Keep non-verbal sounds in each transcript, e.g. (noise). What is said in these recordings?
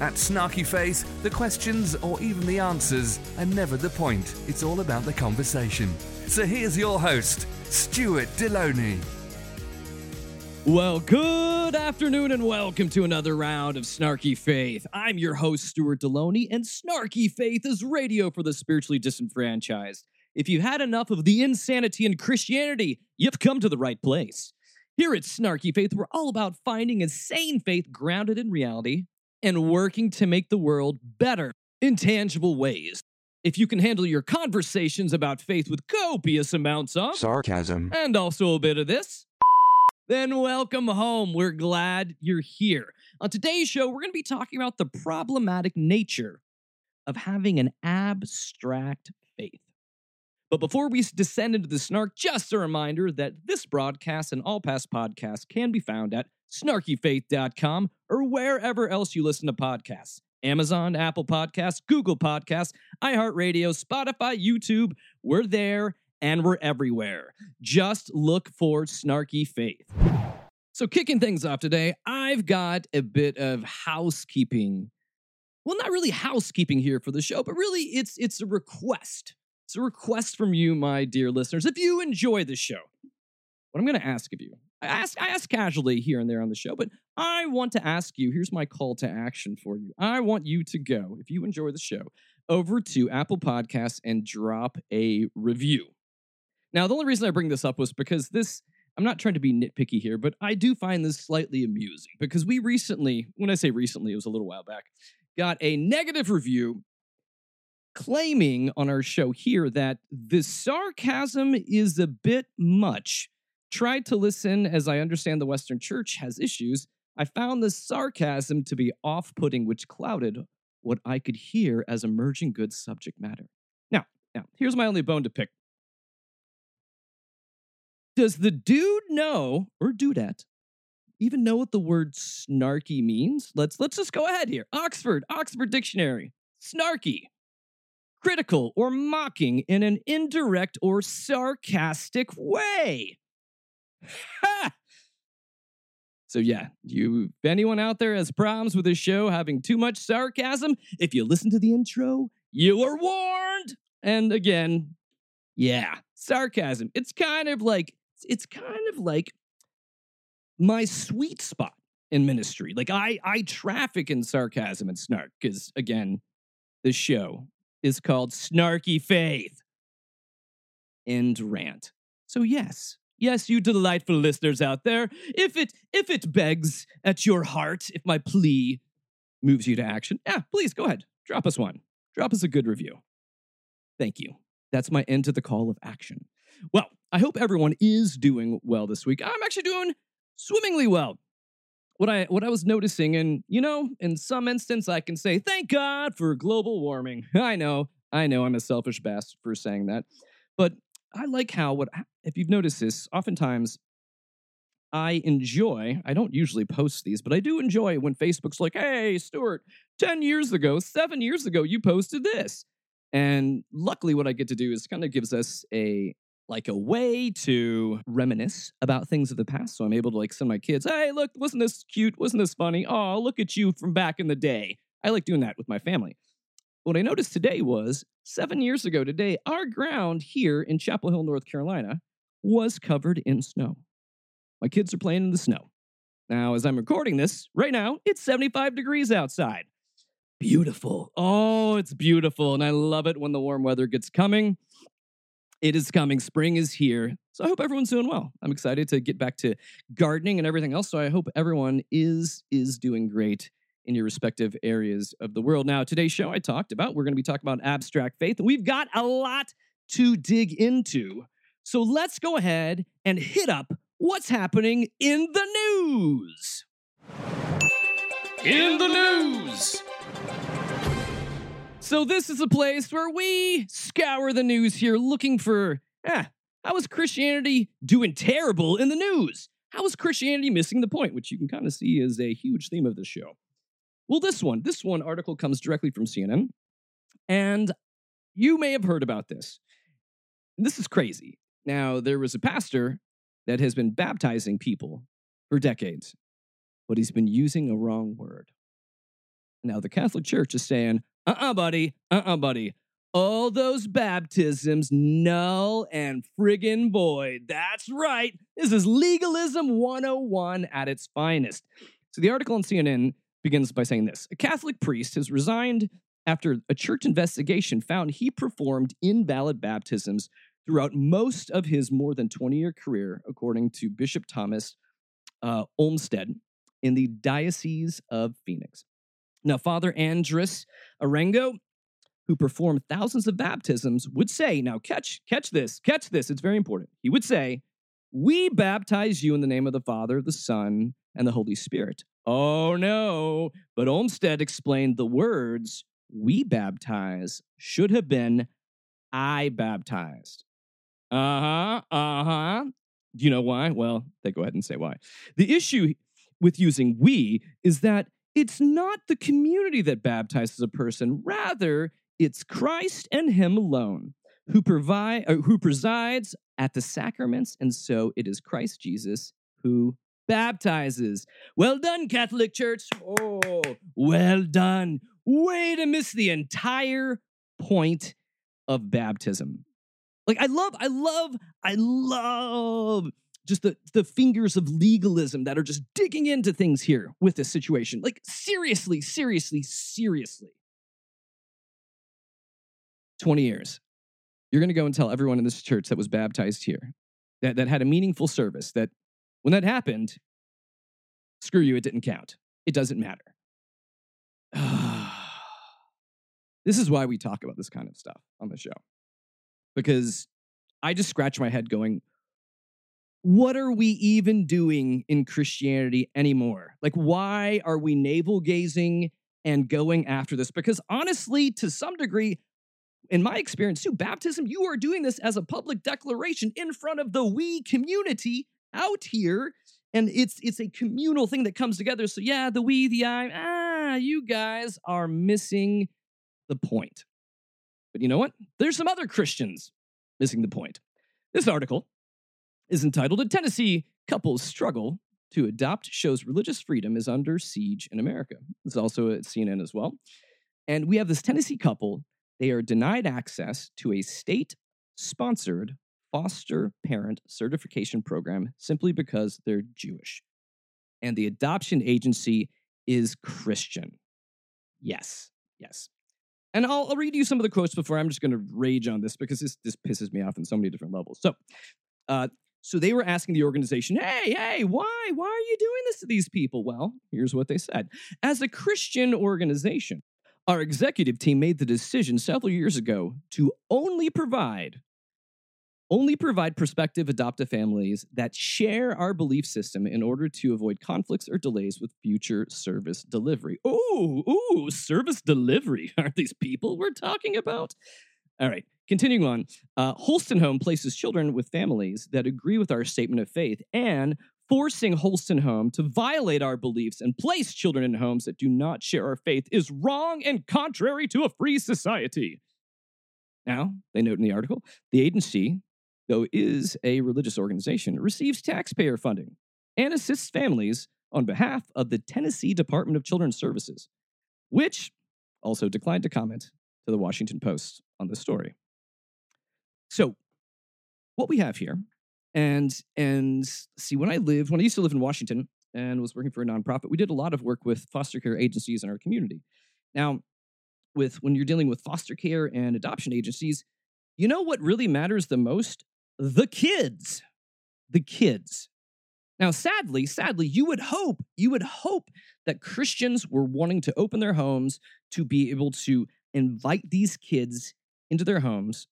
At Snarky Faith, the questions or even the answers are never the point. It's all about the conversation. So here's your host, Stuart Delony. Well, good afternoon and welcome to another round of Snarky Faith. I'm your host, Stuart Delony, and Snarky Faith is radio for the spiritually disenfranchised. If you've had enough of the insanity in Christianity, you've come to the right place. Here at Snarky Faith, we're all about finding a sane faith grounded in reality and working to make the world better in tangible ways. If you can handle your conversations about faith with copious amounts of sarcasm and also a bit of this, then welcome home. We're glad you're here. On today's show, we're going to be talking about the problematic nature of having an abstract. But before we descend into the snark, just a reminder that this broadcast and all past podcasts can be found at snarkyfaith.com or wherever else you listen to podcasts. Amazon, Apple Podcasts, Google Podcasts, iHeartRadio, Spotify, YouTube. We're there and we're everywhere. Just look for Snarky Faith. So, kicking things off today, I've got a bit of housekeeping. Well, not really housekeeping here for the show, but really it's it's a request. It's a request from you, my dear listeners. If you enjoy the show, what I'm going to ask of you, I ask I ask casually here and there on the show, but I want to ask you. Here's my call to action for you. I want you to go, if you enjoy the show, over to Apple Podcasts and drop a review. Now, the only reason I bring this up was because this, I'm not trying to be nitpicky here, but I do find this slightly amusing because we recently, when I say recently, it was a little while back, got a negative review claiming on our show here that the sarcasm is a bit much. Tried to listen as I understand the Western Church has issues. I found the sarcasm to be off putting, which clouded what I could hear as emerging good subject matter. Now, now, here's my only bone to pick. Does the dude know or dudette even know what the word snarky means? Let's let's just go ahead here. Oxford, Oxford Dictionary. Snarky. Critical or mocking in an indirect or sarcastic way. Ha! So yeah, you if anyone out there has problems with this show having too much sarcasm, if you listen to the intro, you are warned. And again, yeah, sarcasm. It's kind of like it's kind of like my sweet spot in ministry. Like I I traffic in sarcasm and snark because again, this show is called Snarky Faith and Rant. So yes, yes, you delightful listeners out there, if it if it begs at your heart, if my plea moves you to action, yeah, please go ahead, drop us one, drop us a good review. Thank you. That's my end to the call of action. Well, I hope everyone is doing well this week. I'm actually doing swimmingly well. What I what I was noticing, and you know, in some instance, I can say thank God for global warming. (laughs) I know, I know, I'm a selfish bastard for saying that, but I like how what ah, if you've noticed this, oftentimes I enjoy, I don't usually post these, but I do enjoy when Facebook's like, hey, Stuart, 10 years ago, seven years ago, you posted this. And luckily, what I get to do is kind of gives us a like a way to reminisce about things of the past. So I'm able to like send my kids, hey, look, wasn't this cute? Wasn't this funny? Oh, look at you from back in the day. I like doing that with my family. What I noticed today was seven years ago today, our ground here in Chapel Hill, North Carolina, was covered in snow. My kids are playing in the snow. Now, as I'm recording this, right now, it's 75 degrees outside. Beautiful. Oh, it's beautiful. And I love it when the warm weather gets coming. It is coming. Spring is here. So I hope everyone's doing well. I'm excited to get back to gardening and everything else. So I hope everyone is is doing great in your respective areas of the world. Now, today's show I talked about, we're going to be talking about abstract faith, we've got a lot to dig into. So let's go ahead and hit up what's happening in the news. In the news. So, this is a place where we scour the news here looking for, eh, how is Christianity doing terrible in the news? How is Christianity missing the point? Which you can kind of see is a huge theme of this show. Well, this one, this one article comes directly from CNN, and you may have heard about this. This is crazy. Now, there was a pastor that has been baptizing people for decades, but he's been using a wrong word. Now, the Catholic Church is saying, uh uh buddy, uh uh buddy. All those baptisms, null and friggin' void. That's right. This is legalism 101 at its finest. So the article on CNN begins by saying this A Catholic priest has resigned after a church investigation found he performed invalid baptisms throughout most of his more than 20 year career, according to Bishop Thomas uh, Olmsted in the Diocese of Phoenix. Now, Father Andres Arango, who performed thousands of baptisms, would say, now catch, catch this, catch this, it's very important. He would say, We baptize you in the name of the Father, the Son, and the Holy Spirit. Oh no, but Olmsted explained the words, We baptize, should have been, I baptized. Uh huh, uh huh. Do you know why? Well, they go ahead and say why. The issue with using we is that it's not the community that baptizes a person. Rather, it's Christ and Him alone who provide uh, who presides at the sacraments, and so it is Christ Jesus who baptizes. Well done, Catholic Church. Oh, well done. Way to miss the entire point of baptism. Like I love, I love, I love just the, the fingers of legalism that are just digging into things here with this situation. Like, seriously, seriously, seriously. 20 years. You're going to go and tell everyone in this church that was baptized here, that, that had a meaningful service, that when that happened, screw you, it didn't count. It doesn't matter. (sighs) this is why we talk about this kind of stuff on the show. Because I just scratch my head going, what are we even doing in Christianity anymore? Like, why are we navel gazing and going after this? Because honestly, to some degree, in my experience too, baptism, you are doing this as a public declaration in front of the we community out here. And it's it's a communal thing that comes together. So yeah, the we, the I, ah, you guys are missing the point. But you know what? There's some other Christians missing the point. This article is entitled A Tennessee Couple's Struggle to Adopt Shows Religious Freedom is Under Siege in America. It's also at CNN as well. And we have this Tennessee couple. They are denied access to a state sponsored foster parent certification program simply because they're Jewish. And the adoption agency is Christian. Yes, yes. And I'll, I'll read you some of the quotes before I'm just going to rage on this because this, this pisses me off on so many different levels. So, uh, so they were asking the organization, hey, hey, why? Why are you doing this to these people? Well, here's what they said. As a Christian organization, our executive team made the decision several years ago to only provide only provide prospective adoptive families that share our belief system in order to avoid conflicts or delays with future service delivery. Ooh, ooh, service delivery. (laughs) Are these people we're talking about? All right. Continuing on, uh, Holston Home places children with families that agree with our statement of faith and forcing Holston Home to violate our beliefs and place children in homes that do not share our faith is wrong and contrary to a free society. Now, they note in the article, the agency, though is a religious organization, receives taxpayer funding and assists families on behalf of the Tennessee Department of Children's Services, which also declined to comment to the Washington Post on this story. So, what we have here, and and see, when I lived, when I used to live in Washington and was working for a nonprofit, we did a lot of work with foster care agencies in our community. Now, with when you're dealing with foster care and adoption agencies, you know what really matters the most? The kids. The kids. Now, sadly, sadly, you would hope, you would hope that Christians were wanting to open their homes to be able to invite these kids into their homes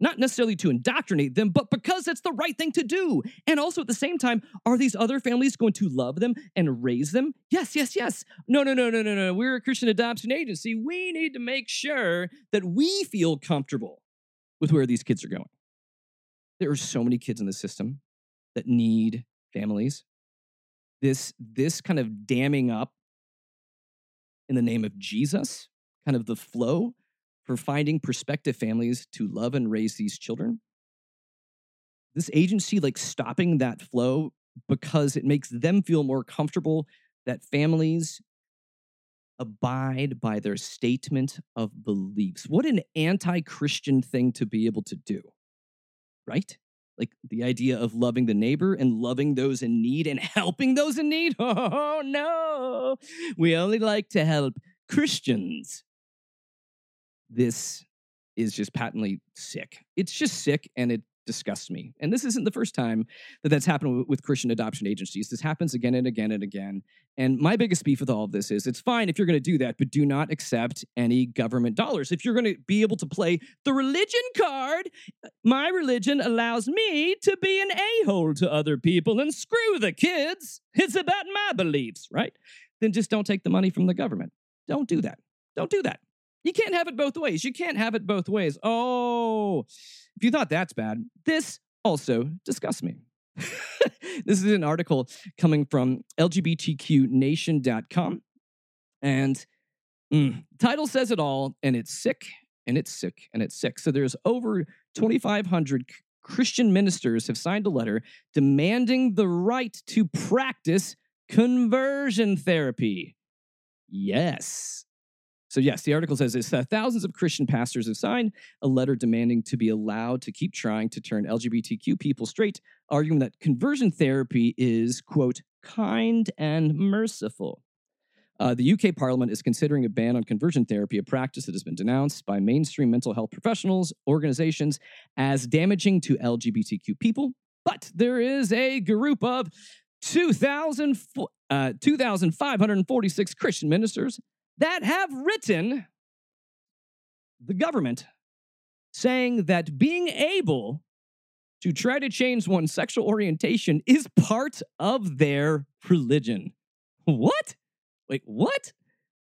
not necessarily to indoctrinate them, but because it's the right thing to do. And also at the same time, are these other families going to love them and raise them? Yes, yes, yes. No, no, no, no, no, no. We're a Christian adoption agency. We need to make sure that we feel comfortable with where these kids are going. There are so many kids in the system that need families. This, this kind of damming up in the name of Jesus, kind of the flow for finding prospective families to love and raise these children. This agency, like stopping that flow because it makes them feel more comfortable that families abide by their statement of beliefs. What an anti Christian thing to be able to do, right? Like the idea of loving the neighbor and loving those in need and (laughs) helping those in need. (laughs) Oh, no. We only like to help Christians this is just patently sick. It's just sick and it disgusts me. And this isn't the first time that that's happened with Christian adoption agencies. This happens again and again and again. And my biggest beef with all of this is it's fine if you're going to do that, but do not accept any government dollars. If you're going to be able to play the religion card, uh, my religion allows me to be an a hole to other people and screw the kids. It's about my beliefs, right? Then just don't take the money from the government. Don't do that. Don't do that. You can't have it both ways. You can't have it both ways. Oh, if you thought that's bad, this also disgusts me. (laughs) this is an article coming from LGBTQNation.com. And mm, title says it all, and it's sick, and it's sick, and it's sick. So there's over 2,500 Christian ministers have signed a letter demanding the right to practice conversion therapy. Yes, so, yes, the article says this uh, thousands of Christian pastors have signed a letter demanding to be allowed to keep trying to turn LGBTQ people straight, arguing that conversion therapy is, quote, kind and merciful. Uh, the UK Parliament is considering a ban on conversion therapy, a practice that has been denounced by mainstream mental health professionals, organizations, as damaging to LGBTQ people. But there is a group of 2,000, uh, 2,546 Christian ministers that have written the government saying that being able to try to change one's sexual orientation is part of their religion. What? Wait, what?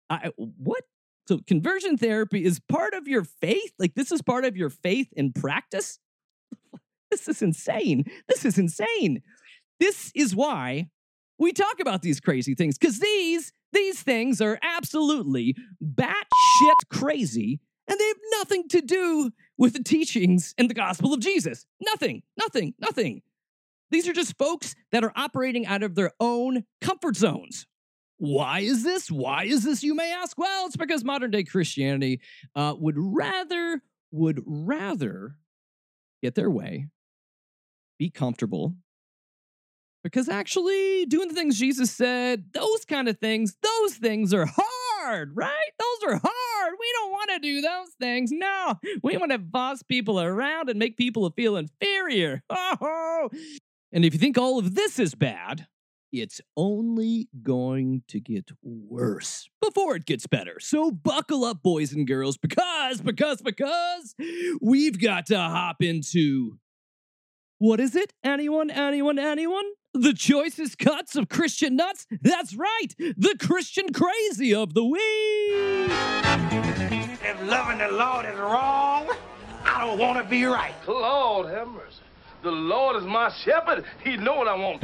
I what? So conversion therapy is part of your faith? Like this is part of your faith in practice? (laughs) this is insane. This is insane. This is why we talk about these crazy things because these these things are absolutely batshit crazy, and they have nothing to do with the teachings and the gospel of Jesus. Nothing, nothing, nothing. These are just folks that are operating out of their own comfort zones. Why is this? Why is this, you may ask? Well, it's because modern day Christianity uh, would rather, would rather get their way, be comfortable, because actually, doing the things Jesus said, those kind of things, those things are hard, right? Those are hard. We don't want to do those things. No, we want to boss people around and make people feel inferior. Oh, and if you think all of this is bad, it's only going to get worse before it gets better. So buckle up, boys and girls, because, because, because we've got to hop into what is it? Anyone, anyone, anyone? The choicest cuts of Christian nuts? That's right, the Christian crazy of the week. If loving the Lord is wrong, I don't want to be right. Lord have mercy. The Lord is my shepherd. He know what I want.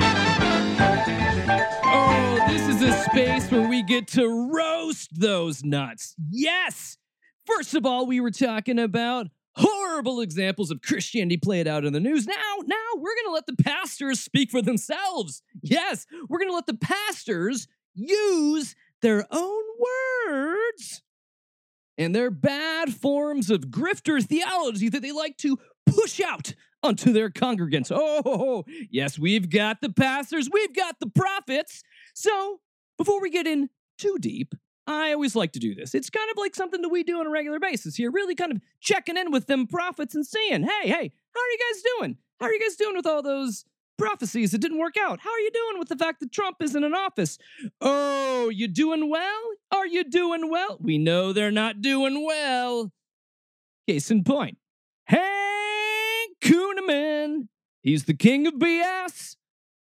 Oh, this is a space where we get to roast those nuts. Yes. First of all, we were talking about horrible examples of Christianity played out in the news. Now, now we're going to let the pastors speak for themselves. Yes, we're going to let the pastors use their own words and their bad forms of grifter theology that they like to push out onto their congregants. Oh, yes, we've got the pastors, we've got the prophets. So, before we get in too deep, I always like to do this. It's kind of like something that we do on a regular basis here, really kind of checking in with them prophets and seeing, hey, hey, how are you guys doing? How are you guys doing with all those prophecies that didn't work out? How are you doing with the fact that Trump isn't in office? Oh, you doing well? Are you doing well? We know they're not doing well. Case in point. Hank Hey! He's the king of BS.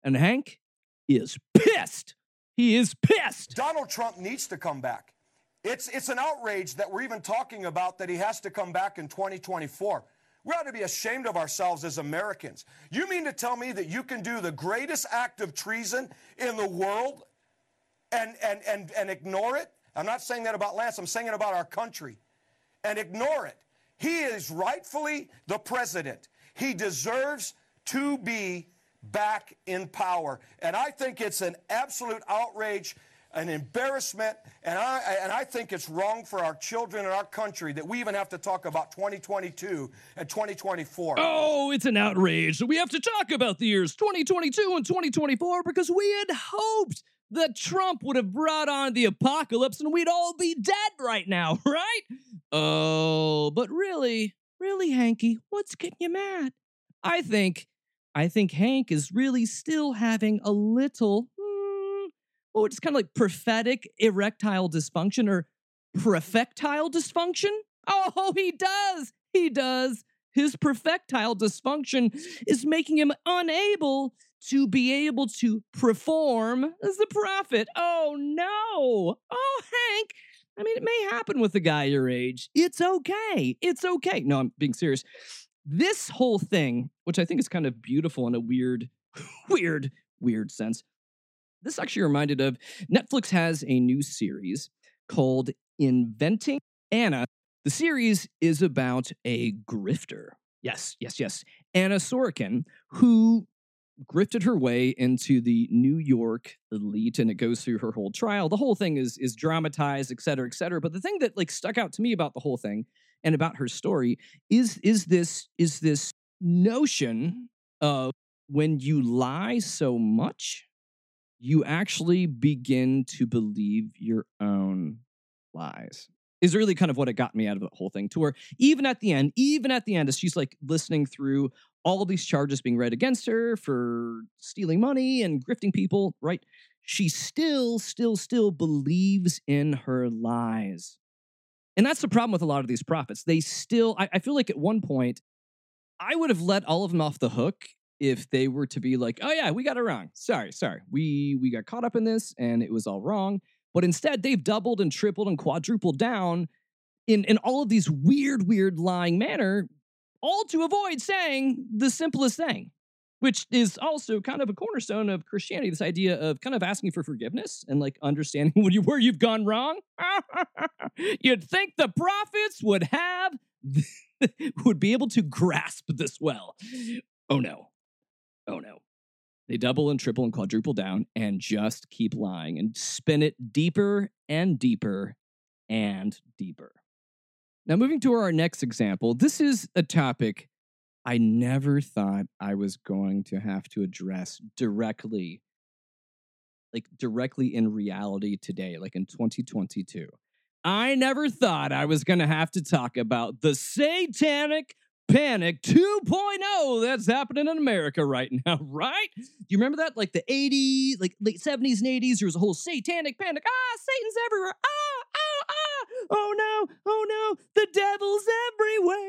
And Hank is pissed. He is pissed. Donald Trump needs to come back. It's, it's an outrage that we're even talking about that he has to come back in 2024. We ought to be ashamed of ourselves as Americans. You mean to tell me that you can do the greatest act of treason in the world and, and, and, and ignore it? I'm not saying that about Lance, I'm saying it about our country. And ignore it. He is rightfully the president. He deserves to be back in power. And I think it's an absolute outrage, an embarrassment, and I, and I think it's wrong for our children and our country that we even have to talk about 2022 and 2024. Oh, it's an outrage. that We have to talk about the years 2022 and 2024 because we had hoped that Trump would have brought on the apocalypse and we'd all be dead right now, (laughs) right? Oh, but really, really, Hanky, what's getting you mad? I think, I think Hank is really still having a little, hmm, oh, it's kind of like prophetic erectile dysfunction or prefectile dysfunction. Oh, he does. He does. His prefectile dysfunction is making him unable to be able to perform as the prophet. Oh no. Oh, Hank. I mean, it may happen with a guy your age. It's okay. It's okay. No, I'm being serious. This whole thing, which I think is kind of beautiful in a weird, (laughs) weird, weird sense. This actually reminded of Netflix has a new series called Inventing Anna. The series is about a grifter. Yes, yes, yes. Anna Sorokin, who grifted her way into the New York elite and it goes through her whole trial. The whole thing is is dramatized, et cetera, et cetera. But the thing that like stuck out to me about the whole thing and about her story is is this is this notion of when you lie so much, you actually begin to believe your own lies is really kind of what it got me out of the whole thing to where even at the end even at the end as she's like listening through all these charges being read against her for stealing money and grifting people right she still still still believes in her lies. And that's the problem with a lot of these prophets. They still I, I feel like at one point i would have let all of them off the hook if they were to be like oh yeah we got it wrong. Sorry sorry. We we got caught up in this and it was all wrong but instead, they've doubled and tripled and quadrupled down in, in all of these weird, weird lying manner, all to avoid saying the simplest thing, which is also kind of a cornerstone of Christianity. This idea of kind of asking for forgiveness and like understanding (laughs) you, where you've gone wrong. (laughs) You'd think the prophets would have, (laughs) would be able to grasp this well. Oh no. Oh no. They double and triple and quadruple down and just keep lying and spin it deeper and deeper and deeper. Now, moving to our next example, this is a topic I never thought I was going to have to address directly, like directly in reality today, like in 2022. I never thought I was going to have to talk about the satanic Panic 2.0 that's happening in America right (laughs) now, right? Do you remember that? Like the 80s, like late 70s and 80s, there was a whole satanic panic. Ah, Satan's everywhere. Ah, ah, ah. Oh no, oh no, the devil's everywhere.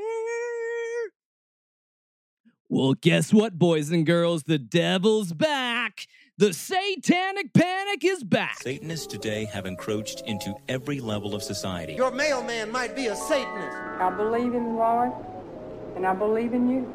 Well, guess what, boys and girls? The devil's back. The satanic panic is back. Satanists today have encroached into every level of society. Your mailman might be a Satanist. I believe in the Lord and I believe in you.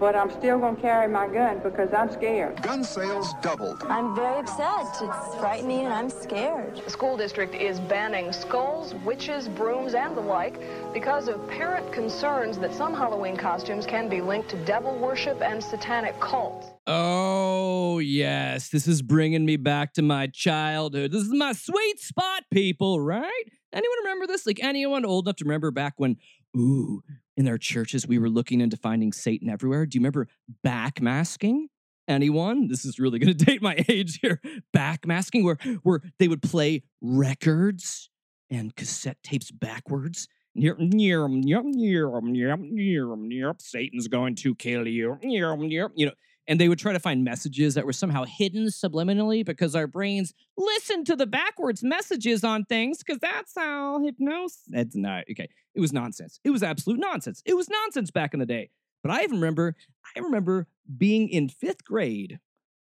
But I'm still going to carry my gun because I'm scared. Gun sales doubled. I'm very upset. It's frightening and I'm scared. The school district is banning skulls, witches, brooms, and the like because of parent concerns that some Halloween costumes can be linked to devil worship and satanic cults. Oh, yes. This is bringing me back to my childhood. This is my sweet spot, people, right? Anyone remember this? Like anyone old enough to remember back when, ooh, in our churches, we were looking into finding Satan everywhere. Do you remember backmasking? Anyone? This is really going (laughs) to date my age here. Backmasking, where, where they would play records and cassette tapes backwards. Yep, yep, yep, yep, yep, yep, Satan's going to kill you. Yep, yep, you know, and they would try to find messages that were somehow hidden subliminally because our brains listen to the backwards messages on things because that's how hypnosis. That's not okay. It was nonsense. It was absolute nonsense. It was nonsense back in the day. But I even remember, I remember being in fifth grade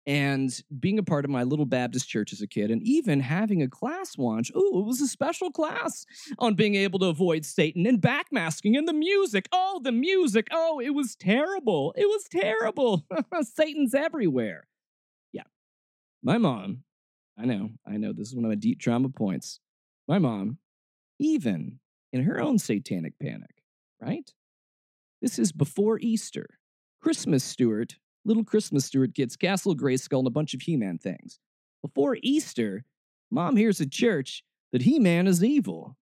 and being a part of my little Baptist church as a kid, and even having a class launch. Oh, it was a special class on being able to avoid Satan and backmasking and the music. Oh, the music. Oh, it was terrible. It was terrible. (laughs) Satan's everywhere. Yeah. My mom, I know, I know, this is one of my deep trauma points. My mom, even in her own satanic panic, right? This is before Easter. Christmas Stuart little Christmas Stuart gets Castle Grayskull and a bunch of He Man things. Before Easter, mom hears at church that He Man is evil.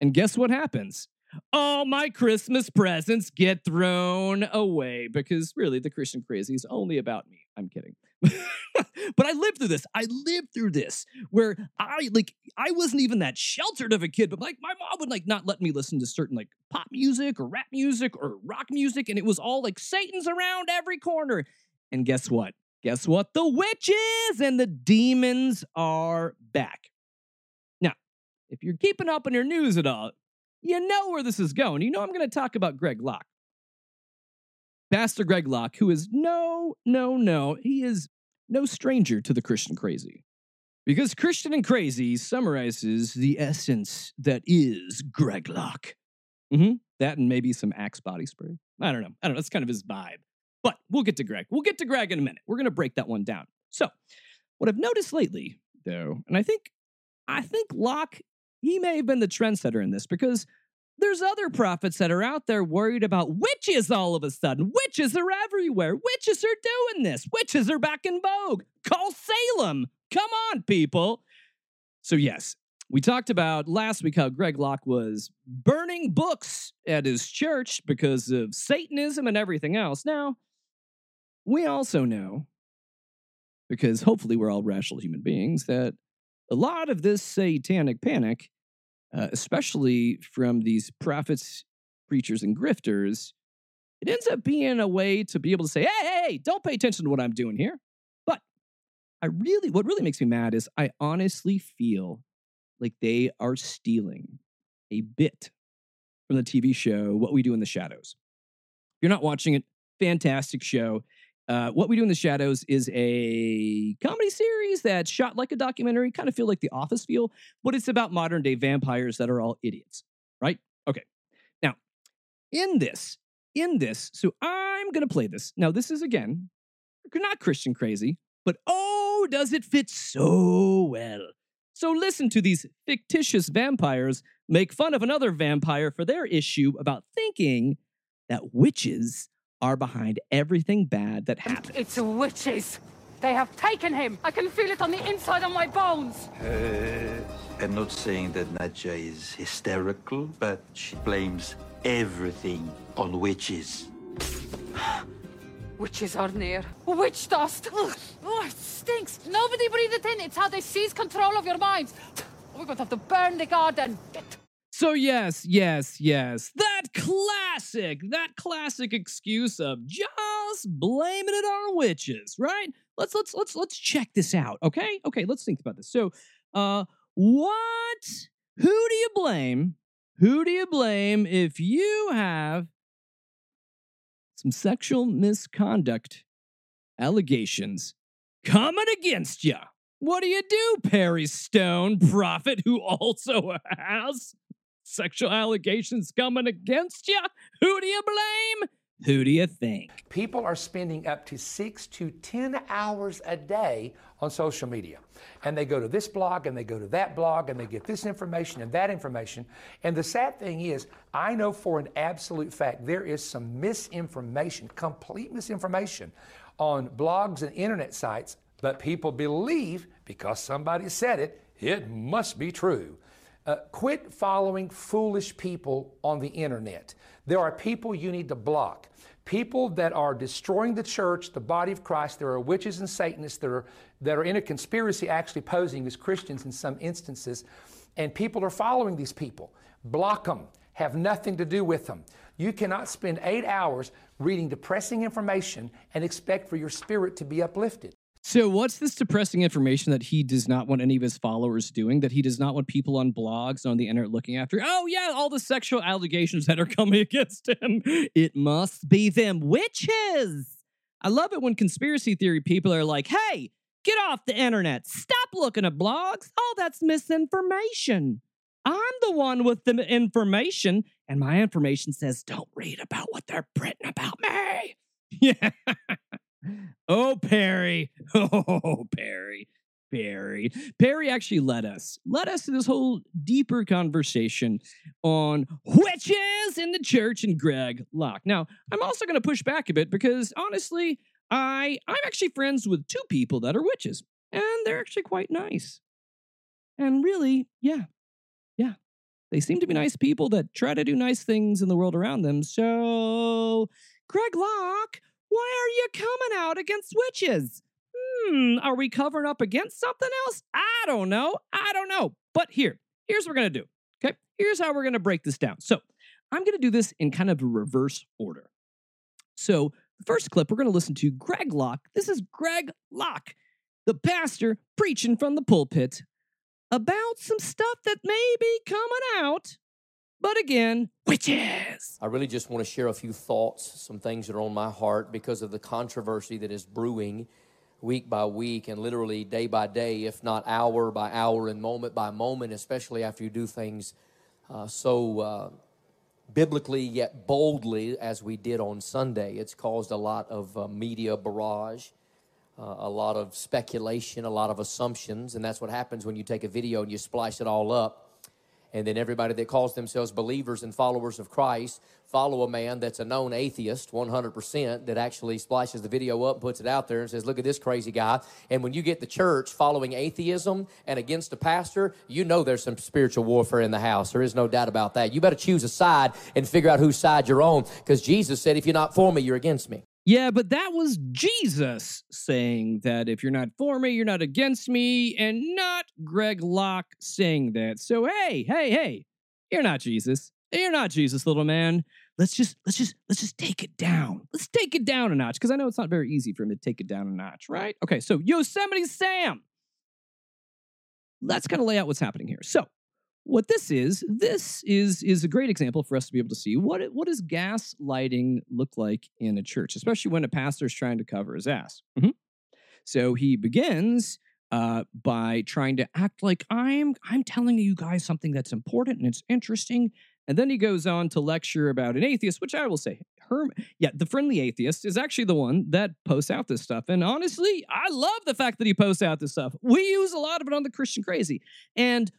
And guess what happens? All my Christmas presents get thrown away because really the Christian crazy is only about me. I'm kidding. (laughs) but I lived through this. I lived through this where I like I wasn't even that sheltered of a kid, but like my mom would like not let me listen to certain like pop music or rap music or rock music, and it was all like Satan's around every corner. And guess what? Guess what? The witches and the demons are back. Now, if you're keeping up on your news at all, you know where this is going. You know I'm going to talk about Greg Locke. Pastor Greg Locke, who is no, no, no, he is no stranger to the Christian crazy. Because Christian and Crazy summarizes the essence that is Greg Locke. Mm-hmm. That and maybe some Axe body spray. I don't know. I don't know. That's kind of his vibe. But we'll get to Greg. We'll get to Greg in a minute. We're going to break that one down. So, what I've noticed lately, though, and I think, I think Locke, he may have been the trendsetter in this because there's other prophets that are out there worried about witches all of a sudden. Witches are everywhere. Witches are doing this. Witches are back in vogue. Call Salem. Come on, people. So, yes, we talked about last week how Greg Locke was burning books at his church because of Satanism and everything else. Now, we also know, because hopefully we're all rational human beings, that a lot of this satanic panic uh, especially from these prophets, preachers, and grifters, it ends up being a way to be able to say, hey, hey, don't pay attention to what I'm doing here. But I really, what really makes me mad is I honestly feel like they are stealing a bit from the TV show What We Do in the Shadows. If you're not watching it, fantastic show. Uh, what We Do in the Shadows is a comedy series that's shot like a documentary, kind of feel like The Office feel, but it's about modern day vampires that are all idiots, right? Okay. Now, in this, in this, so I'm to play this. Now, this is again, not Christian crazy, but oh, does it fit so well? So listen to these fictitious vampires make fun of another vampire for their issue about thinking that witches are behind everything bad that happens. It's witches. They have taken him. I can feel it on the inside of my bones. Uh, I'm not saying that Nadja is hysterical, but she blames everything on witches. (gasps) Witches are near. Witch dust. Ugh. Oh, it stinks. Nobody breathe it in. It's how they seize control of your minds. We're going to have to burn the garden. So yes, yes, yes. That classic, that classic excuse of just blaming it on witches, right? Let's let's let's let's check this out, okay? Okay, let's think about this. So, uh what who do you blame? Who do you blame if you have some sexual misconduct allegations coming against you? What do you do, Perry Stone, prophet who also (laughs) has sexual allegations coming against you? Who do you blame? Who do you think? People are spending up to six to 10 hours a day on social media. And they go to this blog and they go to that blog and they get this information and that information. And the sad thing is, I know for an absolute fact there is some misinformation, complete misinformation on blogs and internet sites, but people believe because somebody said it, it must be true. Uh, quit following foolish people on the internet. There are people you need to block. People that are destroying the church, the body of Christ. There are witches and Satanists that are, that are in a conspiracy actually posing as Christians in some instances. And people are following these people. Block them. Have nothing to do with them. You cannot spend eight hours reading depressing information and expect for your spirit to be uplifted. So, what's this depressing information that he does not want any of his followers doing? That he does not want people on blogs on the internet looking after? Oh, yeah, all the sexual allegations that are (laughs) coming against him. It must be them witches. I love it when conspiracy theory people are like, hey, get off the internet. Stop looking at blogs. Oh, that's misinformation. I'm the one with the information, and my information says don't read about what they're printing about me. (laughs) Yeah. (laughs) oh, Perry. (laughs) Oh, Perry. Perry. Perry actually led us, led us to this whole deeper conversation on witches in the church and Greg Locke. Now, I'm also going to push back a bit because honestly, I I'm actually friends with two people that are witches, and they're actually quite nice. And really, yeah, yeah, they seem to be nice people that try to do nice things in the world around them. So, Greg Locke, why are you coming out against witches? Hmm, are we covering up against something else? I don't know. I don't know. But here, here's what we're going to do. Okay. Here's how we're going to break this down. So I'm going to do this in kind of a reverse order. So the first clip we're going to listen to Greg Locke. This is Greg Locke, the pastor preaching from the pulpit about some stuff that may be coming out. But again, witches. I really just want to share a few thoughts, some things that are on my heart because of the controversy that is brewing week by week and literally day by day, if not hour by hour and moment by moment, especially after you do things uh, so uh, biblically yet boldly as we did on Sunday. It's caused a lot of uh, media barrage. Uh, a lot of speculation, a lot of assumptions, and that's what happens when you take a video and you splice it all up and then everybody that calls themselves believers and followers of Christ follow a man that's a known atheist 100% that actually splashes the video up puts it out there and says look at this crazy guy. And when you get the church following atheism and against a pastor you know there's some spiritual warfare in the house. There is no doubt about that. You better choose a side and figure out whose side you're on because jesus said if you're not for me you're against me Yeah, but that was Jesus saying that if you're not for me, you're not against me, and not Greg Locke saying that. So hey, hey, hey, you're not Jesus. You're not Jesus, little man. Let's just let's just let's just take it down. Let's take it down a notch because I know it's not very easy for him to take it down a notch, right? Okay, so Yosemite Sam. Let's kind of lay out what's happening here. So, what this is, this is is a great example for us to be able to see what what does gaslighting look like in a church, especially when a pastor is trying to cover his ass. Mhm. So he begins uh, by trying to act like I'm I'm telling you guys something that's important and it's interesting, and then he goes on to lecture about an atheist, which I will say, Herm, yeah, the friendly atheist is actually the one that posts out this stuff. And honestly, I love the fact that he posts out this stuff. We use a lot of it on the Christian Crazy, and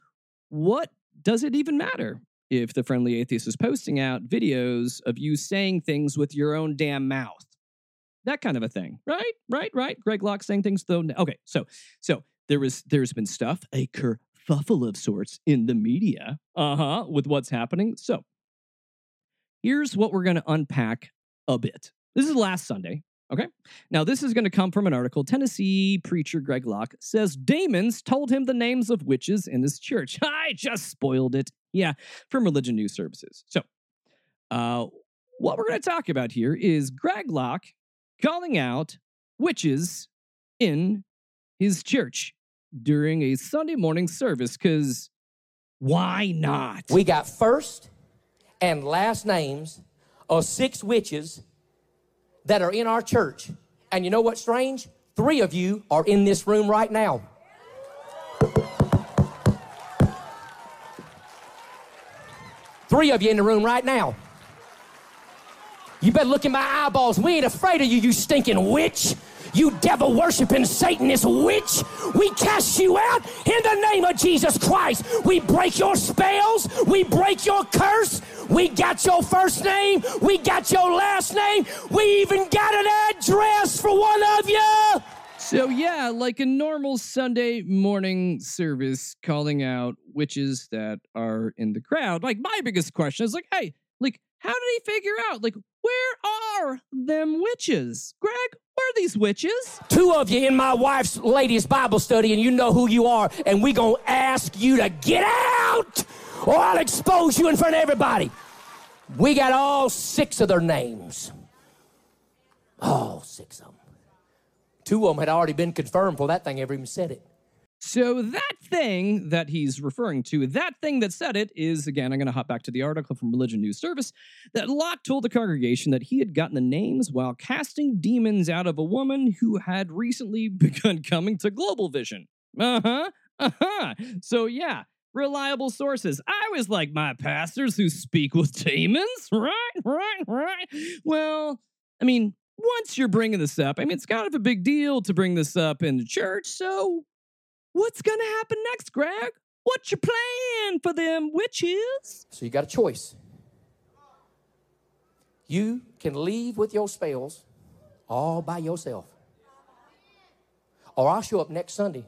what does it even matter if the friendly atheist is posting out videos of you saying things with your own damn mouth? That kind of a thing, right? Right? Right? Greg Locke saying things though. Okay, so so there was there's been stuff a kerfuffle of sorts in the media, uh huh, with what's happening. So here's what we're going to unpack a bit. This is last Sunday. Okay. Now, this is going to come from an article. Tennessee preacher Greg Locke says demons told him the names of witches in his church. (laughs) I just spoiled it. Yeah, from Religion News Services. So, uh, what we're going to talk about here is Greg Locke calling out witches in his church during a Sunday morning service because why not? We got first and last names of six witches that are in our church. And you know what's strange? Three of you are in this room right now. Three of you in the room right now. You better look in my eyeballs. We ain't afraid of you, you stinking witch. You devil worshiping Satanist witch. We cast you out in the name of Jesus Christ. We break your spells. We break your curse. We got your first name. We got your last name. We even got an address for one of you. So, yeah, like a normal Sunday morning service calling out witches that are in the crowd. Like, my biggest question is like, hey, like, how did he figure out? Like, where are them witches? Greg, these witches? Two of you in my wife's ladies Bible study, and you know who you are, and we gonna ask you to get out, or I'll expose you in front of everybody. We got all six of their names. All six of them. Two of them had already been confirmed before that thing ever even said it. So that thing that he's referring to, that thing that said it, is again, I'm going to hop back to the article from Religion News Service that Locke told the congregation that he had gotten the names while casting demons out of a woman who had recently (laughs) begun coming to Global Vision. Uh huh. Uh huh. So yeah, reliable sources. I was like my pastors who speak with demons, (laughs) right? Right? Right? Well, I mean, once you're bringing this up, I mean, it's kind of a big deal to bring this up in the church. So What's gonna happen next, Greg? What's your plan for them witches? So you got a choice. You can leave with your spells all by yourself. Or I'll show up next Sunday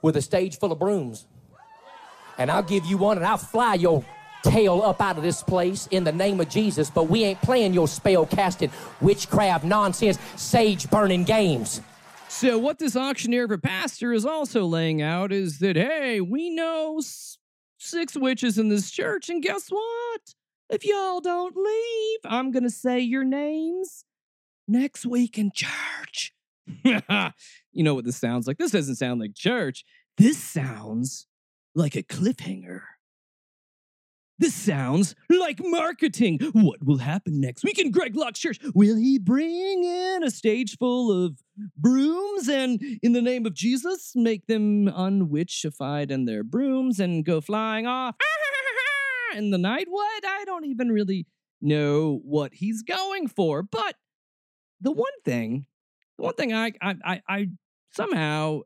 with a stage full of brooms. And I'll give you one and I'll fly your tail up out of this place in the name of Jesus. But we ain't playing your spell casting, witchcraft, nonsense, sage burning games. So, what this auctioneer for pastor is also laying out is that, hey, we know six witches in this church, and guess what? If y'all don't leave, I'm going to say your names next week in church. (laughs) you know what this sounds like? This doesn't sound like church. This sounds like a cliffhanger. This sounds like marketing. What will happen next week in Greg Locke's church? Will he bring in a stage full of brooms and, in the name of Jesus, make them unwitchified in their brooms and go flying off (laughs) in the night? What? I don't even really know what he's going for. But the one thing, the one thing I, I, I, I somehow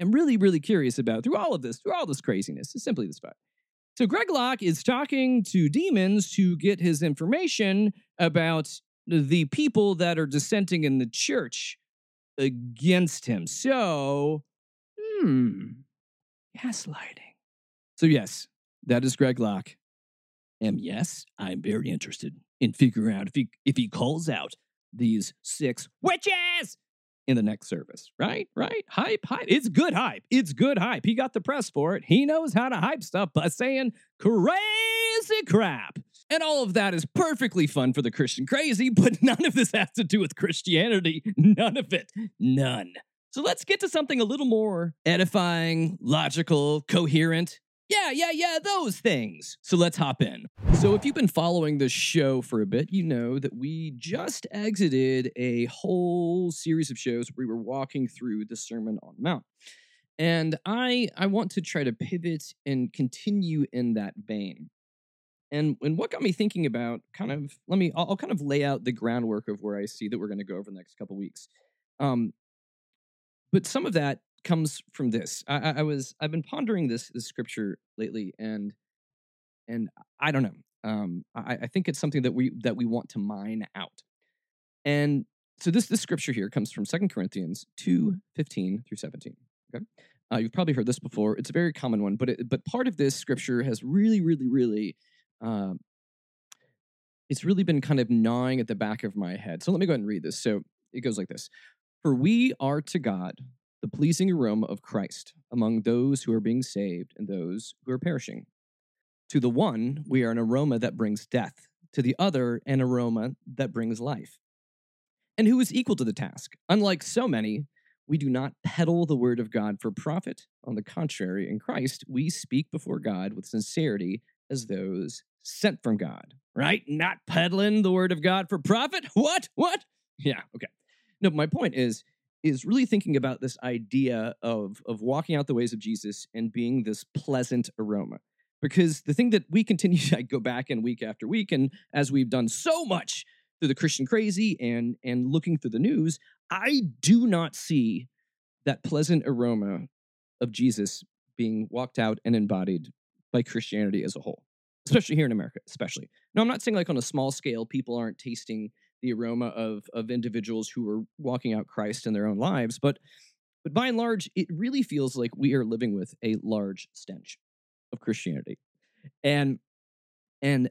am really, really curious about through all of this, through all this craziness, is simply this fact. So Greg Locke is talking to demons to get his information about the people that are dissenting in the church against him. So, hmm, gaslighting. So yes, that is Greg Locke. And yes, I'm very interested in figuring out if he if he calls out these six witches in the next service. Right? Right? Hype, hype. It's good hype. It's good hype. He got the press for it. He knows how to hype stuff by saying crazy crap. And all of that is perfectly fun for the Christian crazy, but (laughs) none of this has to do with Christianity. None of it. None. So let's get to something a little more edifying, logical, coherent. Yeah, yeah, yeah, those things. So let's hop in. So, if you've been following this show for a bit, you know that we just exited a whole series of shows where we were walking through the Sermon on the Mount. And I I want to try to pivot and continue in that vein. And and what got me thinking about kind of let me I'll, I'll kind of lay out the groundwork of where I see that we're going to go over the next couple weeks. Um, but some of that comes from this. I, I, was I've been pondering this this scripture lately, and and I don't know. Um, I, I think it's something that we that we want to mine out. And so this this scripture here comes from Second Corinthians two fifteen through seventeen. Okay, uh, you've probably heard this before. It's a very common one, but it, but part of this scripture has really, really, really. Uh, it's really been kind of gnawing at the back of my head. So let me go ahead and read this. So it goes like this For we are to God the pleasing aroma of Christ among those who are being saved and those who are perishing. To the one, we are an aroma that brings death, to the other, an aroma that brings life. And who is equal to the task? Unlike so many, we do not peddle the word of God for profit. On the contrary, in Christ, we speak before God with sincerity as those sent from God, right? Not peddling the word of God for profit. What? What? Yeah, okay. No, my point is, is really thinking about this idea of of walking out the ways of Jesus and being this pleasant aroma. Because the thing that we continue (laughs) to go back in week after week, and as we've done so much through the Christian crazy and and looking through the news, I do not see that pleasant aroma of Jesus being walked out and embodied by Christianity as a whole, especially here in America, especially. Now, I'm not saying like on a small scale, people aren't tasting the aroma of of individuals who are walking out Christ in their own lives, but but by and large, it really feels like we are living with a large stench of Christianity. And and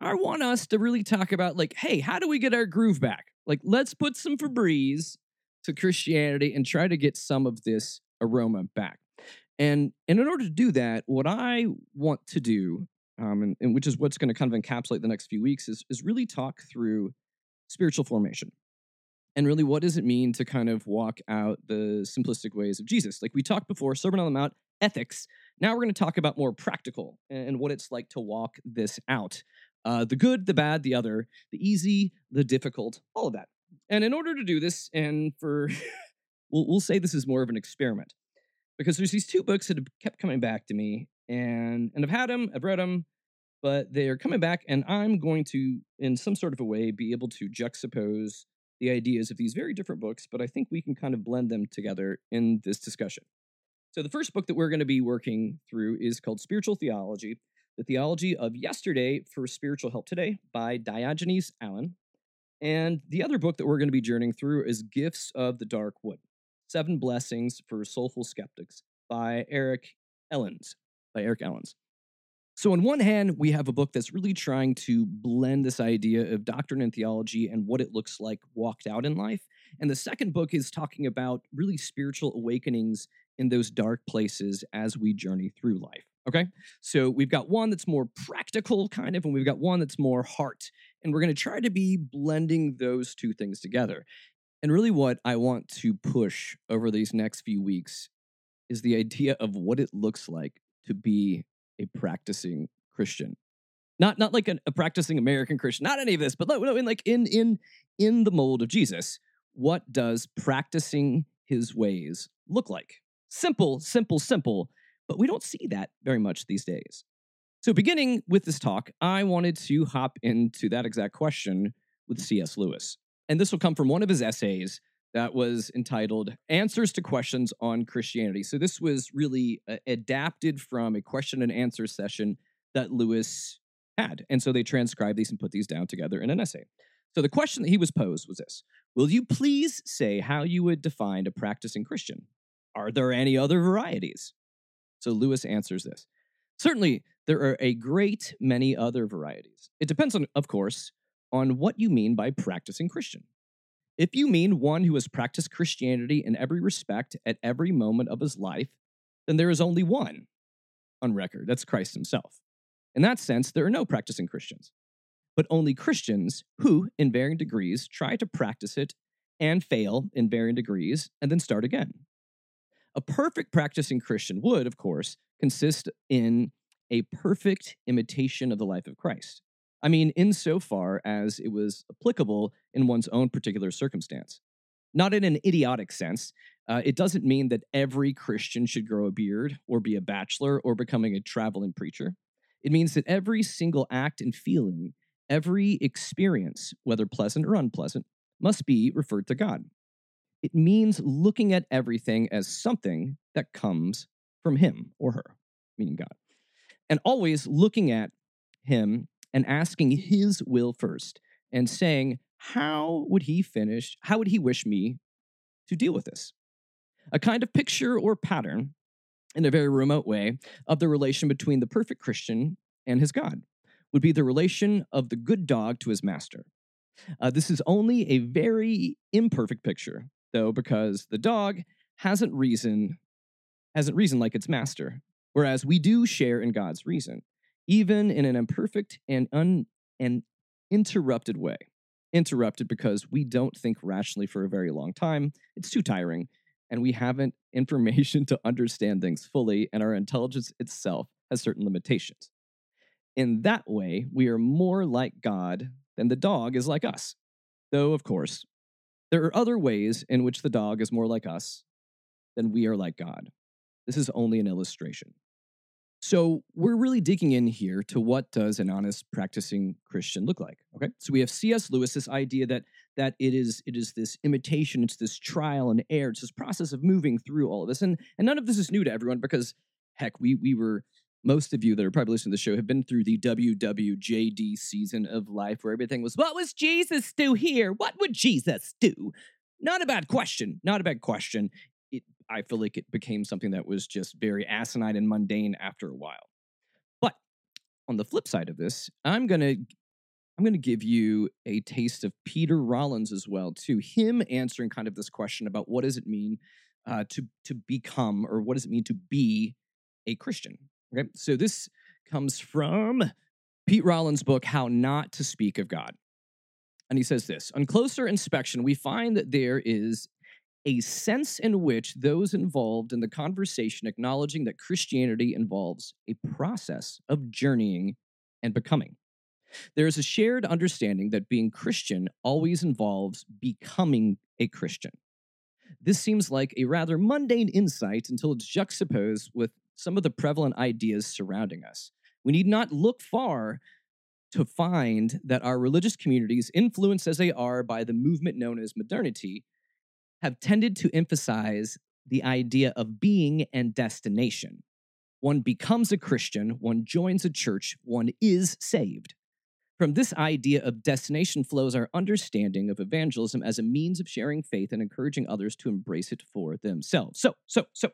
I want us to really talk about like, hey, how do we get our groove back? Like, let's put some Febreze to Christianity and try to get some of this aroma back. And and in order to do that, what I want to do, um, and, and which is what's going to kind of encapsulate the next few weeks, is is really talk through spiritual formation. And really, what does it mean to kind of walk out the simplistic ways of Jesus? Like we talked before, Sermon on the Mount, ethics. Now we're going to talk about more practical and what it's like to walk this out. Uh, the good, the bad, the other, the easy, the difficult, all of that. And in order to do this, and for, (laughs) we'll, we'll say this is more of an experiment, because there's these two books that have kept coming back to me, and and I've had them, I've read them, but they're coming back, and I'm going to, in some sort of a way, be able to juxtapose the ideas of these very different books, but I think we can kind of blend them together in this discussion. So, the first book that we're going to be working through is called Spiritual Theology The Theology of Yesterday for Spiritual Help Today by Diogenes Allen. And the other book that we're going to be journeying through is Gifts of the Dark Wood Seven Blessings for Soulful Skeptics by Eric Elnes. By Eric Elnes. So, on one hand, we have a book that's really trying to blend this idea of doctrine and theology and what it looks like walked out in life. And the second book is talking about really spiritual awakenings in those dark places as we journey through life. Okay. So, we've got one that's more practical, kind of, and we've got one that's more heart. And we're going to try to be blending those two things together. And really, what I want to push over these next few weeks is the idea of what it looks like to be a practicing Christian. Not not like a, a practicing American Christian, not any of this, but in like in in in the mold of Jesus. What does practicing his ways look like? Simple, simple, simple, but we don't see that very much these days. So, beginning with this talk, I wanted to hop into that exact question with C.S. Lewis. And this will come from one of his essays that was entitled Answers to Questions on Christianity. So this was really uh, adapted from a question and answer session that Lewis had. And so they transcribed these and put these down together in an essay. So the question that he was posed was this Will you please say how you would define a practicing Christian? Are there any other varieties? So Lewis answers this Certainly, there are a great many other varieties. It depends on, of course, on what you mean by practicing Christian. If you mean one who has practiced Christianity in every respect at every moment of his life, then there is only one on record. That's Christ himself. In that sense, there are no practicing Christians, but only Christians who, in varying degrees, try to practice it and fail in varying degrees and then start again. A perfect practicing Christian would, of course, consist in a perfect imitation of the life of Christ. I mean, insofar as it was applicable in one's own particular circumstance. Not in an idiotic sense. Uh, it doesn't mean that every Christian should grow a beard or be a bachelor or becoming a traveling preacher. It means that every single act and feeling, every experience, whether pleasant or unpleasant, must be referred to God. It means looking at everything as something that comes from Him or her, meaning God, and always looking at Him and asking his will first and saying, How would he finish? How would he wish me to deal with this? A kind of picture or pattern, in a very remote way, of the relation between the perfect Christian and his God would be the relation of the good dog to his master. Uh, this is only a very imperfect picture, though, because the dog hasn't reason hasn't reason like its master, whereas we do share in God's reason even in an imperfect and un and interrupted way. Interrupted because we don't think rationally for a very long time. It's too tiring, and we haven't (laughs) information to understand things fully, and our intelligence itself has certain limitations. In that way, we are more like God than the dog is like us. Though, of course, there are other ways in which the dog is more like us than we are like God. This is only an illustration. So we're really digging in here to what does an honest practicing Christian look like? Okay, so we have C.S. Lewis, this idea that that it is it is this imitation, it's this trial and error, it's this process of moving through all of this, and and none of this is new to everyone because heck, we we were most of you that are probably listening to the show have been through the WWJD season of life where everything was, what was Jesus do here? What would Jesus do? Not a bad question. Not a bad question. I feel like it became something that was just very asinine and mundane after a while. But on the flip side of this, I'm gonna I'm gonna give you a taste of Peter Rollins as well, too. Him answering kind of this question about what does it mean uh, to to become or what does it mean to be a Christian. Okay, so this comes from Pete Rollins' book, How Not to Speak of God. And he says this On closer inspection, we find that there is a sense in which those involved in the conversation acknowledging that Christianity involves a process of journeying and becoming. There is a shared understanding that being Christian always involves becoming a Christian. This seems like a rather mundane insight until it's juxtaposed with some of the prevalent ideas surrounding us. We need not look far to find that our religious communities, influenced as they are by the movement known as modernity, have tended to emphasize the idea of being and destination. One becomes a Christian, one joins a church, one is saved. From this idea of destination flows our understanding of evangelism as a means of sharing faith and encouraging others to embrace it for themselves. So, so, so,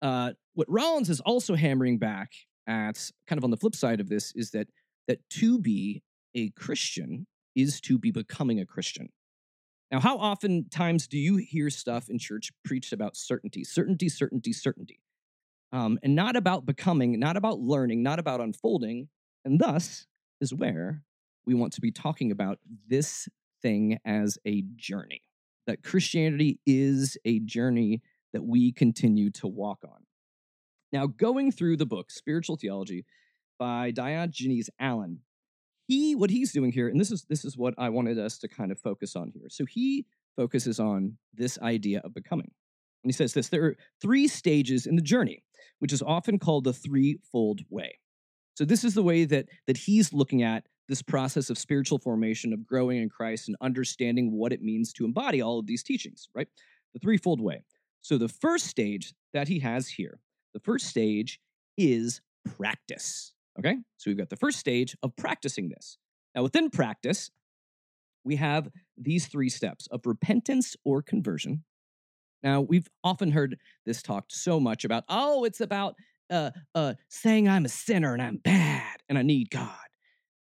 uh, what Rollins is also hammering back at, kind of on the flip side of this, is that that to be a Christian is to be becoming a Christian. Now, how often times do you hear stuff in church preached about certainty, certainty, certainty, certainty, um, and not about becoming, not about learning, not about unfolding, and thus is where we want to be talking about this thing as a journey. That Christianity is a journey that we continue to walk on. Now, going through the book, Spiritual Theology by Diogenes Allen, he what he's doing here, and this is this is what I wanted us to kind of focus on here. So he focuses on this idea of becoming. And he says this there are three stages in the journey, which is often called the threefold way. So this is the way that that he's looking at this process of spiritual formation, of growing in Christ and understanding what it means to embody all of these teachings, right? The threefold way. So the first stage that he has here, the first stage is practice. Okay, so we've got the first stage of practicing this. Now, within practice, we have these three steps of repentance or conversion. Now, we've often heard this talked so much about, oh, it's about uh, uh, saying I'm a sinner and I'm bad and I need God.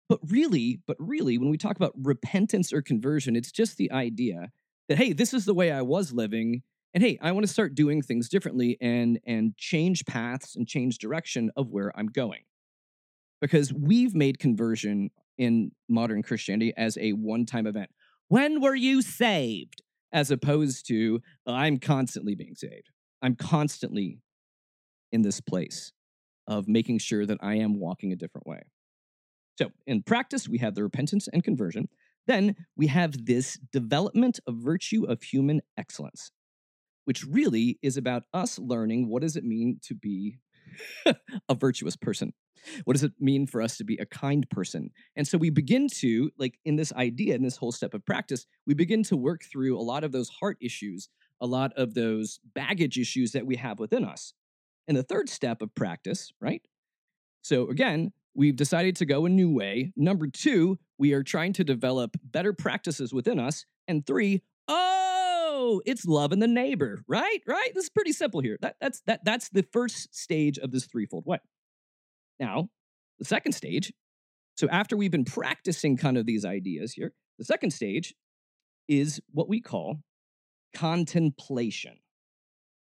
But really, but really, when we talk about repentance or conversion, it's just the idea that, hey, this is the way I was living. And hey, I want to start doing things differently and and change paths and change direction of where I'm going because we've made conversion in modern Christianity as a one time event. When were you saved? As opposed to, I'm constantly being saved. I'm constantly in this place of making sure that I am walking a different way. So, in practice, we have the repentance and conversion. Then we have this development of virtue of human excellence, which really is about us learning what does it mean to be (laughs) a virtuous person? What does it mean for us to be a kind person? And so we begin to, like in this idea, in this whole step of practice, we begin to work through a lot of those heart issues, a lot of those baggage issues that we have within us. And the third step of practice, right? So again, we've decided to go a new way. Number two, we are trying to develop better practices within us. And three, oh, it's loving the neighbor, right? Right? This is pretty simple here. That, that's that that's the first stage of this threefold way. Now, the second stage, so after we've been practicing kind of these ideas here, the second stage is what we call contemplation.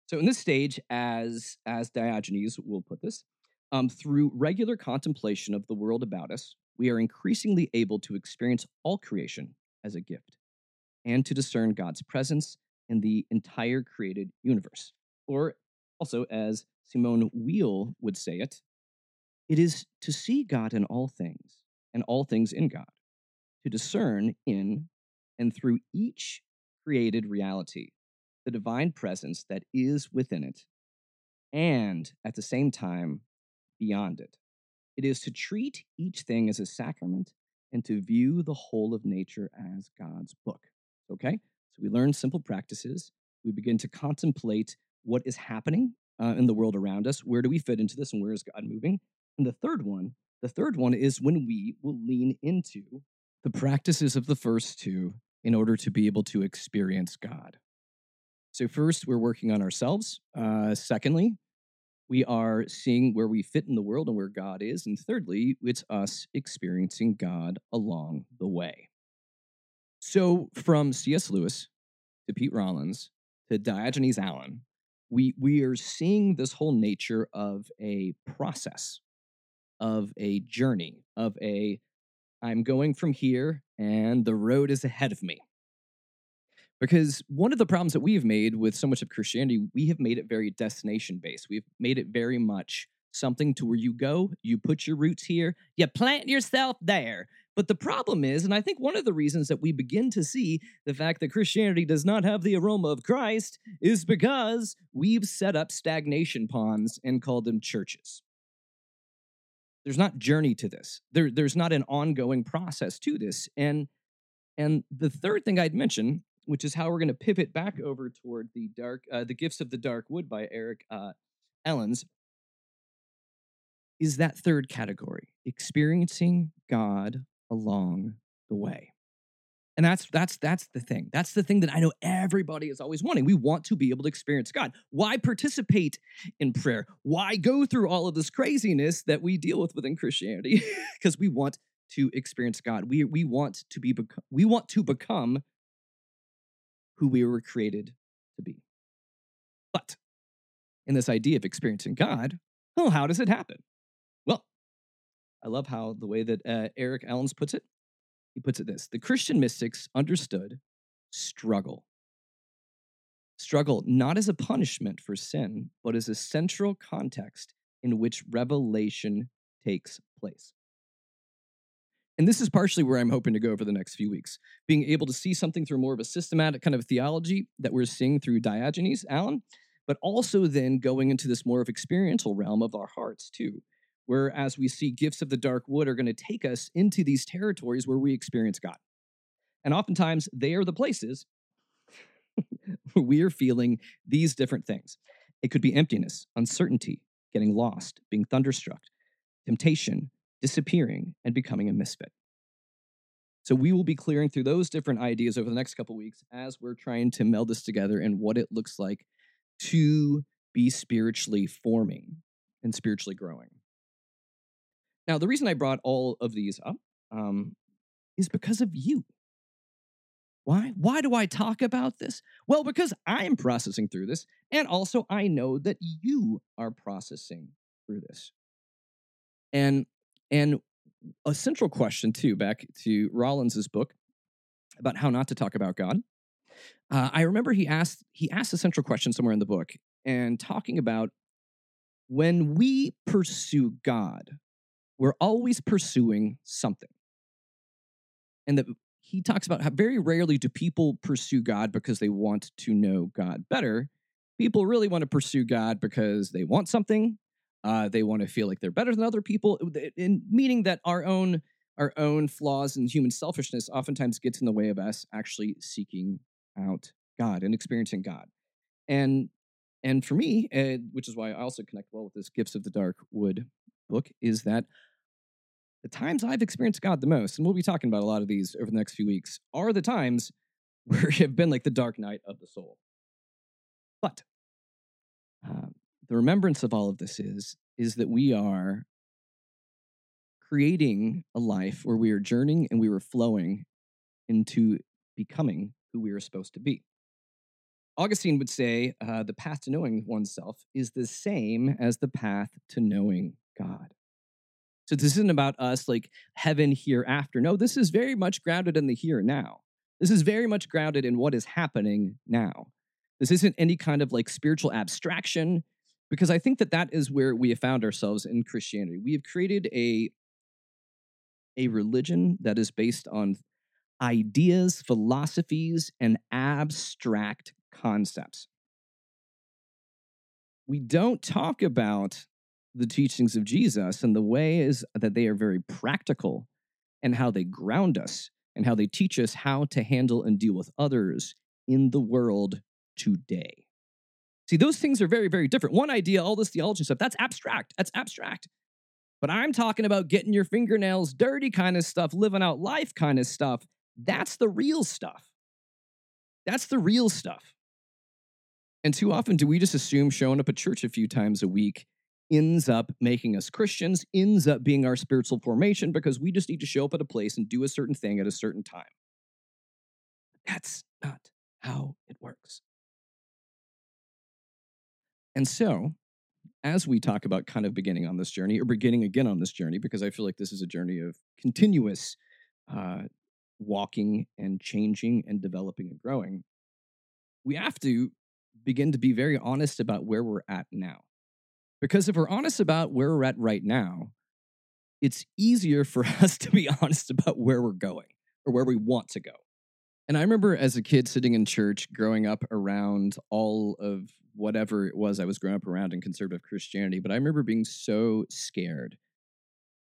So in this stage, as as Diogenes will put this, um, through regular contemplation of the world about us, we are increasingly able to experience all creation as a gift and to discern God's presence in the entire created universe. Or also, as Simone Weil would say it, it is to see God in all things and all things in God, to discern in and through each created reality the divine presence that is within it, and at the same time, beyond it. It is to treat each thing as a sacrament and to view the whole of nature as God's book. Okay? So we learn simple practices. We begin to contemplate what is happening uh, in the world around us. Where do we fit into this and where is God moving? And the third one, the third one is when we will lean into the practices of the first two in order to be able to experience God. So, first, we're working on ourselves. Uh, secondly, we are seeing where we fit in the world and where God is. And thirdly, it's us experiencing God along the way. So, from C.S. Lewis to Pete Rollins to Diogenes Allen, we, we are seeing this whole nature of a process of a journey, of a I'm going from here and the road is ahead of me. Because one of the problems that we have made with so much of Christianity, we have made it very destination based. We've made it very much something to where you go, you put your roots here, you plant yourself there. But the problem is, and I think one of the reasons that we begin to see the fact that Christianity does not have the aroma of Christ is because we've set up stagnation ponds and called them churches. There's not journey to this. There, there's not an ongoing process to this. And and the third thing I'd mention, which is how we're going to pivot back over toward the dark, uh, the gifts of the dark wood by Eric uh, Elnes, is that third category, experiencing God along the way. And that's that's that's the thing. That's the thing that I know everybody is always wanting. We want to be able to experience God. Why participate in prayer? Why go through all of this craziness that we deal with within Christianity? (laughs) Because we want to experience God. We we want to be bec- we want to become who we were created to be. But in this idea of experiencing God, well, how does it happen? I love how the way that uh, Eric Elnes puts it. He puts it this: the Christian mystics understood struggle. Struggle not as a punishment for sin, but as a central context in which revelation takes place. And this is partially where I'm hoping to go over the next few weeks, being able to see something through more of a systematic kind of theology that we're seeing through Diogenes, Allen, but also then going into this more of experiential realm of our hearts too, where as we see gifts of the dark wood are going to take us into these territories where we experience God. And oftentimes they are the places where (laughs) we are feeling these different things. It could be emptiness, uncertainty, getting lost, being thunderstruck, temptation, disappearing, and becoming a misfit. So we will be clearing through those different ideas over the next couple weeks as we're trying to meld this together and what it looks like to be spiritually forming and spiritually growing. Now, the reason I brought all of these up um, is because of you. Why? Why do I talk about this? Well, because I'm processing through this, and also I know that you are processing through this. And and a central question too, back to Rollins's book about how not to talk about God. Uh, I remember he asked he asked a central question somewhere in the book, and talking about when we pursue God, we're always pursuing something, and that he talks about how very rarely do people pursue God because they want to know God better. People really want to pursue God because they want something. Uh, they want to feel like they're better than other people, in meaning that our own our own flaws and human selfishness oftentimes gets in the way of us actually seeking out God and experiencing God. And and for me, uh, which is why I also connect well with this Gifts of the Dark Wood book, is that the times I've experienced God the most, and we'll be talking about a lot of these over the next few weeks, are the times (laughs) where have been like the dark night of the soul. But uh, the remembrance of all of this is is that we are creating a life where we are journeying and we are flowing into becoming who we are supposed to be. Augustine would say uh, the path to knowing oneself is the same as the path to knowing God. So this isn't about us like heaven hereafter. No, this is very much grounded in the here now. This is very much grounded in what is happening now. This isn't any kind of like spiritual abstraction because I think that that is where we have found ourselves in Christianity. We have created a a religion that is based on ideas, philosophies, and abstract concepts. We don't talk about the teachings of Jesus and the way is that they are very practical and how they ground us and how they teach us how to handle and deal with others in the world today. See, those things are very, very different. One idea, all this theology stuff, that's abstract. That's abstract. But I'm talking about getting your fingernails dirty kind of stuff, living out life kind of stuff. That's the real stuff. That's the real stuff. And too often do we just assume showing up at church a few times a week ends up making us Christians, ends up being our spiritual formation because we just need to show up at a place and do a certain thing at a certain time. That's not how it works. And so, as we talk about kind of beginning on this journey or beginning again on this journey, because I feel like this is a journey of continuous uh, walking and changing and developing and growing, we have to begin to be very honest about where we're at now. Because if we're honest about where we're at right now, it's easier for (laughs) us to be honest about where we're going or where we want to go. And I remember as a kid sitting in church growing up around all of whatever it was I was growing up around in conservative Christianity, but I remember being so scared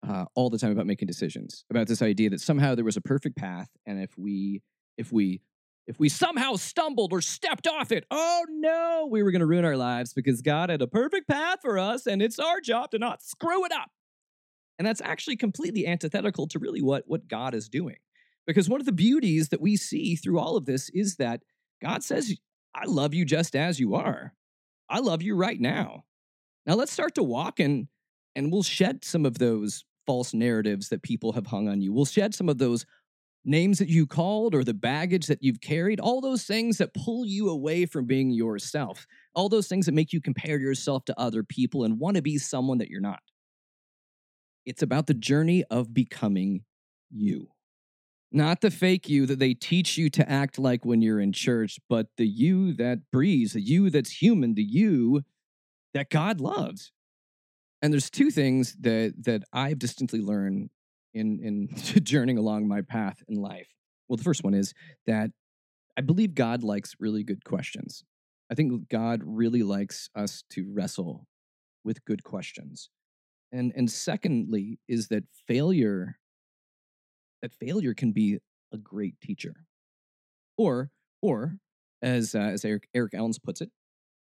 uh, all the time about making decisions, about this idea that somehow there was a perfect path, and if we if we if we somehow stumbled or stepped off it, oh no, we were going to ruin our lives because God had a perfect path for us, and it's our job to not screw it up. And that's actually completely antithetical to really what what God is doing. Because one of the beauties that we see through all of this is that God says, I love you just as you are. I love you right now. Now let's start to walk and and we'll shed some of those false narratives that people have hung on you. We'll shed some of those names that you called or the baggage that you've carried, all those things that pull you away from being yourself, all those things that make you compare yourself to other people and want to be someone that you're not. It's about the journey of becoming you. Not the fake you that they teach you to act like when you're in church, but the you that breathes, the you that's human, the you that God loves. And there's two things that that I've distinctly learned in in (laughs) journeying along my path in life. Well, the first one is that I believe God likes really good questions. I think God really likes us to wrestle with good questions. And and secondly is that failure that failure can be a great teacher. Or, or as, uh, as Eric, Eric Allens puts it,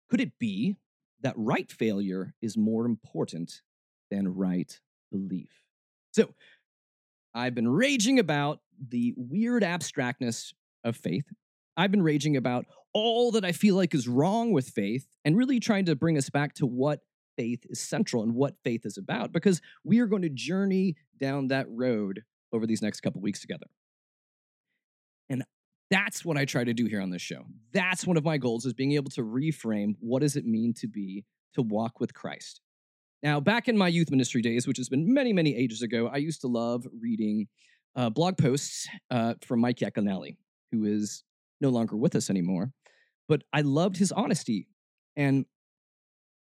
could it be that right failure is more important than right belief? So, I've been raging about the weird abstractness of faith. I've been raging about all that I feel like is wrong with faith and really trying to bring us back to what faith is central and what faith is about because we are going to journey down that road over these next couple weeks together. And that's what I try to do here on this show. That's one of my goals is being able to reframe what does it mean to be to walk with Christ. Now, back in my youth ministry days, which has been many, many ages ago, I used to love reading uh, blog posts uh, from Mike Yaconelli, who is no longer with us anymore. But I loved his honesty. And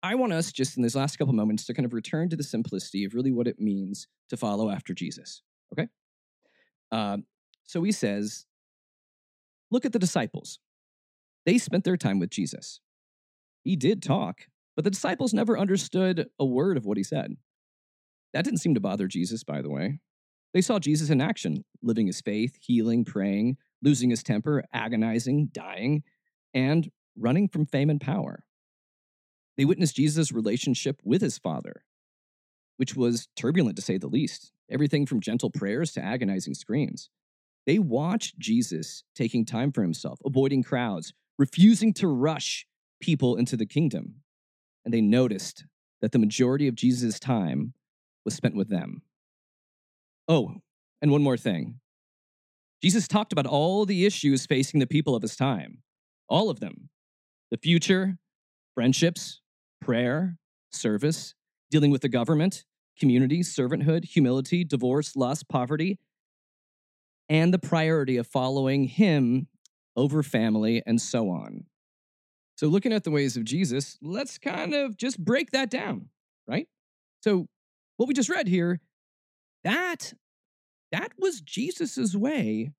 I want us just in these last couple moments to kind of return to the simplicity of really what it means to follow after Jesus. Okay. Uh, so he says, look at the disciples. They spent their time with Jesus. He did talk, but the disciples never understood a word of what he said. That didn't seem to bother Jesus, by the way. They saw Jesus in action, living his faith, healing, praying, losing his temper, agonizing, dying, and running from fame and power. They witnessed Jesus' relationship with his Father, which was turbulent to say the least everything from gentle prayers to agonizing screams. They watched Jesus taking time for himself, avoiding crowds, refusing to rush people into the kingdom. And they noticed that the majority of Jesus' time was spent with them. Oh, and one more thing. Jesus talked about all the issues facing the people of his time, all of them the future, friendships, prayer, service, dealing with the government, community, servanthood, humility, divorce, lust, poverty, and the priority of following Him over family and so on. So, looking at the ways of Jesus, let's kind of just break that down, right? So, what we just read here, that that was Jesus's way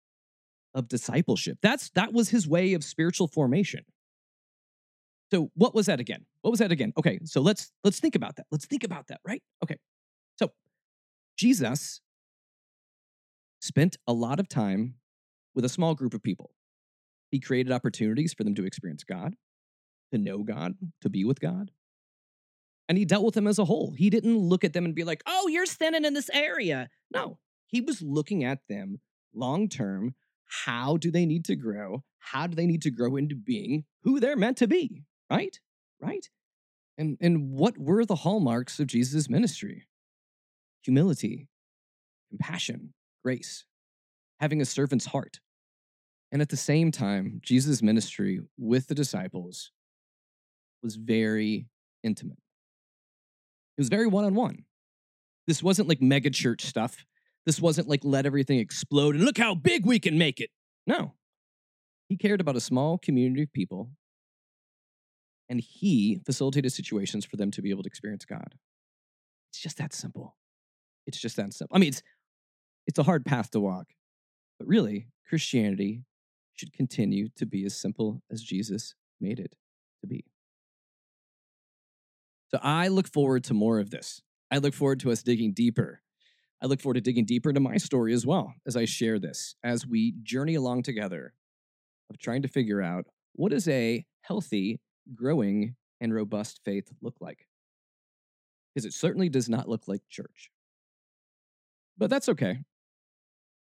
of discipleship. That's that was his way of spiritual formation. So, what was that again? What was that again? Okay, so let's let's think about that. Let's think about that, right? Okay. So, Jesus spent a lot of time with a small group of people. He created opportunities for them to experience God, to know God, to be with God. And he dealt with them as a whole. He didn't look at them and be like, oh, you're sinning in this area. No, he was looking at them long term. How do they need to grow? How do they need to grow into being who they're meant to be? Right? Right? And, and what were the hallmarks of Jesus' ministry? humility, compassion, grace, having a servant's heart. And at the same time, Jesus' ministry with the disciples was very intimate. It was very one on one. This wasn't like mega church stuff. This wasn't like let everything explode and look how big we can make it. No. He cared about a small community of people and he facilitated situations for them to be able to experience God. It's just that simple. It's just that simple. I mean, it's it's a hard path to walk, but really, Christianity should continue to be as simple as Jesus made it to be. So I look forward to more of this. I look forward to us digging deeper. I look forward to digging deeper into my story as well as I share this, as we journey along together of trying to figure out what does a healthy, growing, and robust faith look like? Because it certainly does not look like church. But that's okay,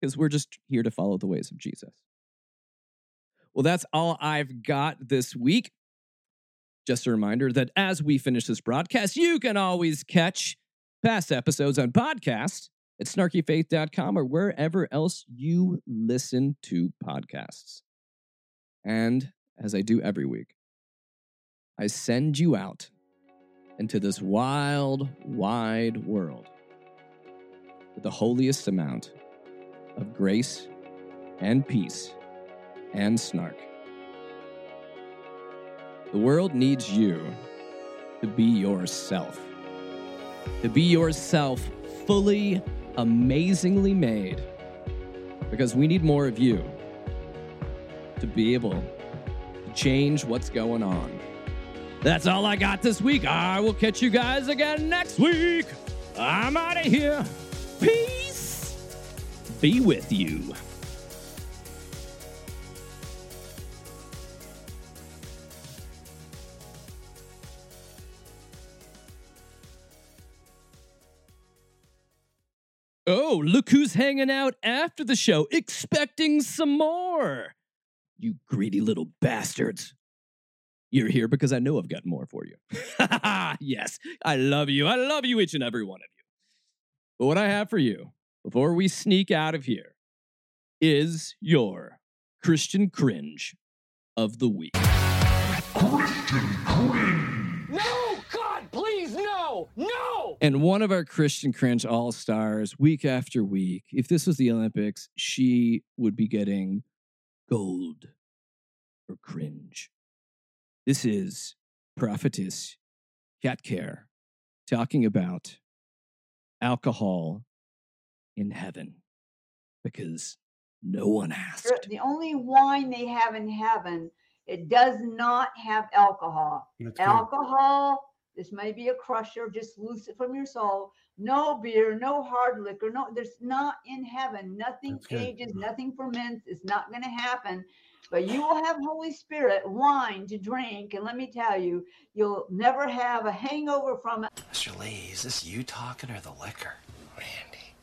because we're just here to follow the ways of Jesus. Well, that's all I've got this week. Just a reminder that as we finish this broadcast, you can always catch past episodes on podcast at snarkyfaith.com or wherever else you listen to podcasts. And as I do every week, I send you out into this wild, wide world with the holiest amount of grace and peace and snark. The world needs you to be yourself, to be yourself fully, amazingly made, because we need more of you to be able to change what's going on. That's all I got this week. I will catch you guys again next week. I'm out of here. Peace be with you. Oh, look who's hanging out after the show, expecting some more. You greedy little bastards. You're here because I know I've got more for you. (laughs) yes, I love you. I love you, each and every one of you. But what I have for you before we sneak out of here is your Christian cringe of the week. Christian cringe. No! God, please, no! No! And one of our Christian cringe all stars, week after week, if this was the Olympics, she would be getting gold for cringe. This is prophetess Kat Kerr talking about alcohol in heaven because no one asked. The only wine they have in heaven, it does not have alcohol. That's alcohol, this may be a crusher, just loose it from your soul. No beer, no hard liquor, no, there's not in heaven. Nothing That's good. ages, mm-hmm. nothing ferments. It's not going to happen. But you will have Holy Spirit wine to drink. And let me tell you, you'll never have a hangover from it. Mr. Lee, is this you talking or the liquor? Randy,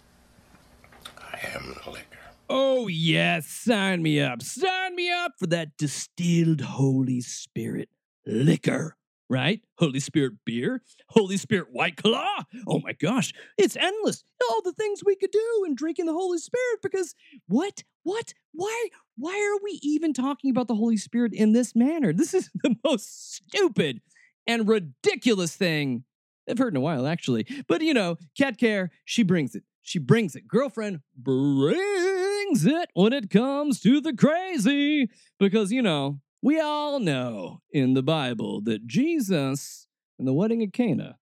I am the liquor. Oh, yes, sign me up. Sign me up for that distilled Holy Spirit liquor, right? Holy Spirit beer, Holy Spirit White Claw. Oh my gosh, it's endless. All the things we could do in drinking the Holy Spirit because what? What? Why? Why are we even talking about the Holy Spirit in this manner? This is (laughs) the most stupid and ridiculous thing I've heard in a while, actually. But you know, Kat Kerr, she brings it. She brings it. Girlfriend brings it when it comes to the crazy. Because, you know, we all know in the Bible that Jesus in the wedding at Cana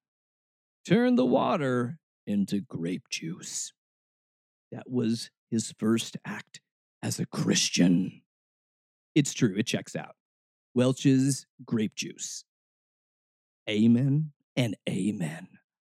turned the water into grape juice. That was his first act as a Christian. It's true, it checks out. Welch's grape juice. Amen and amen.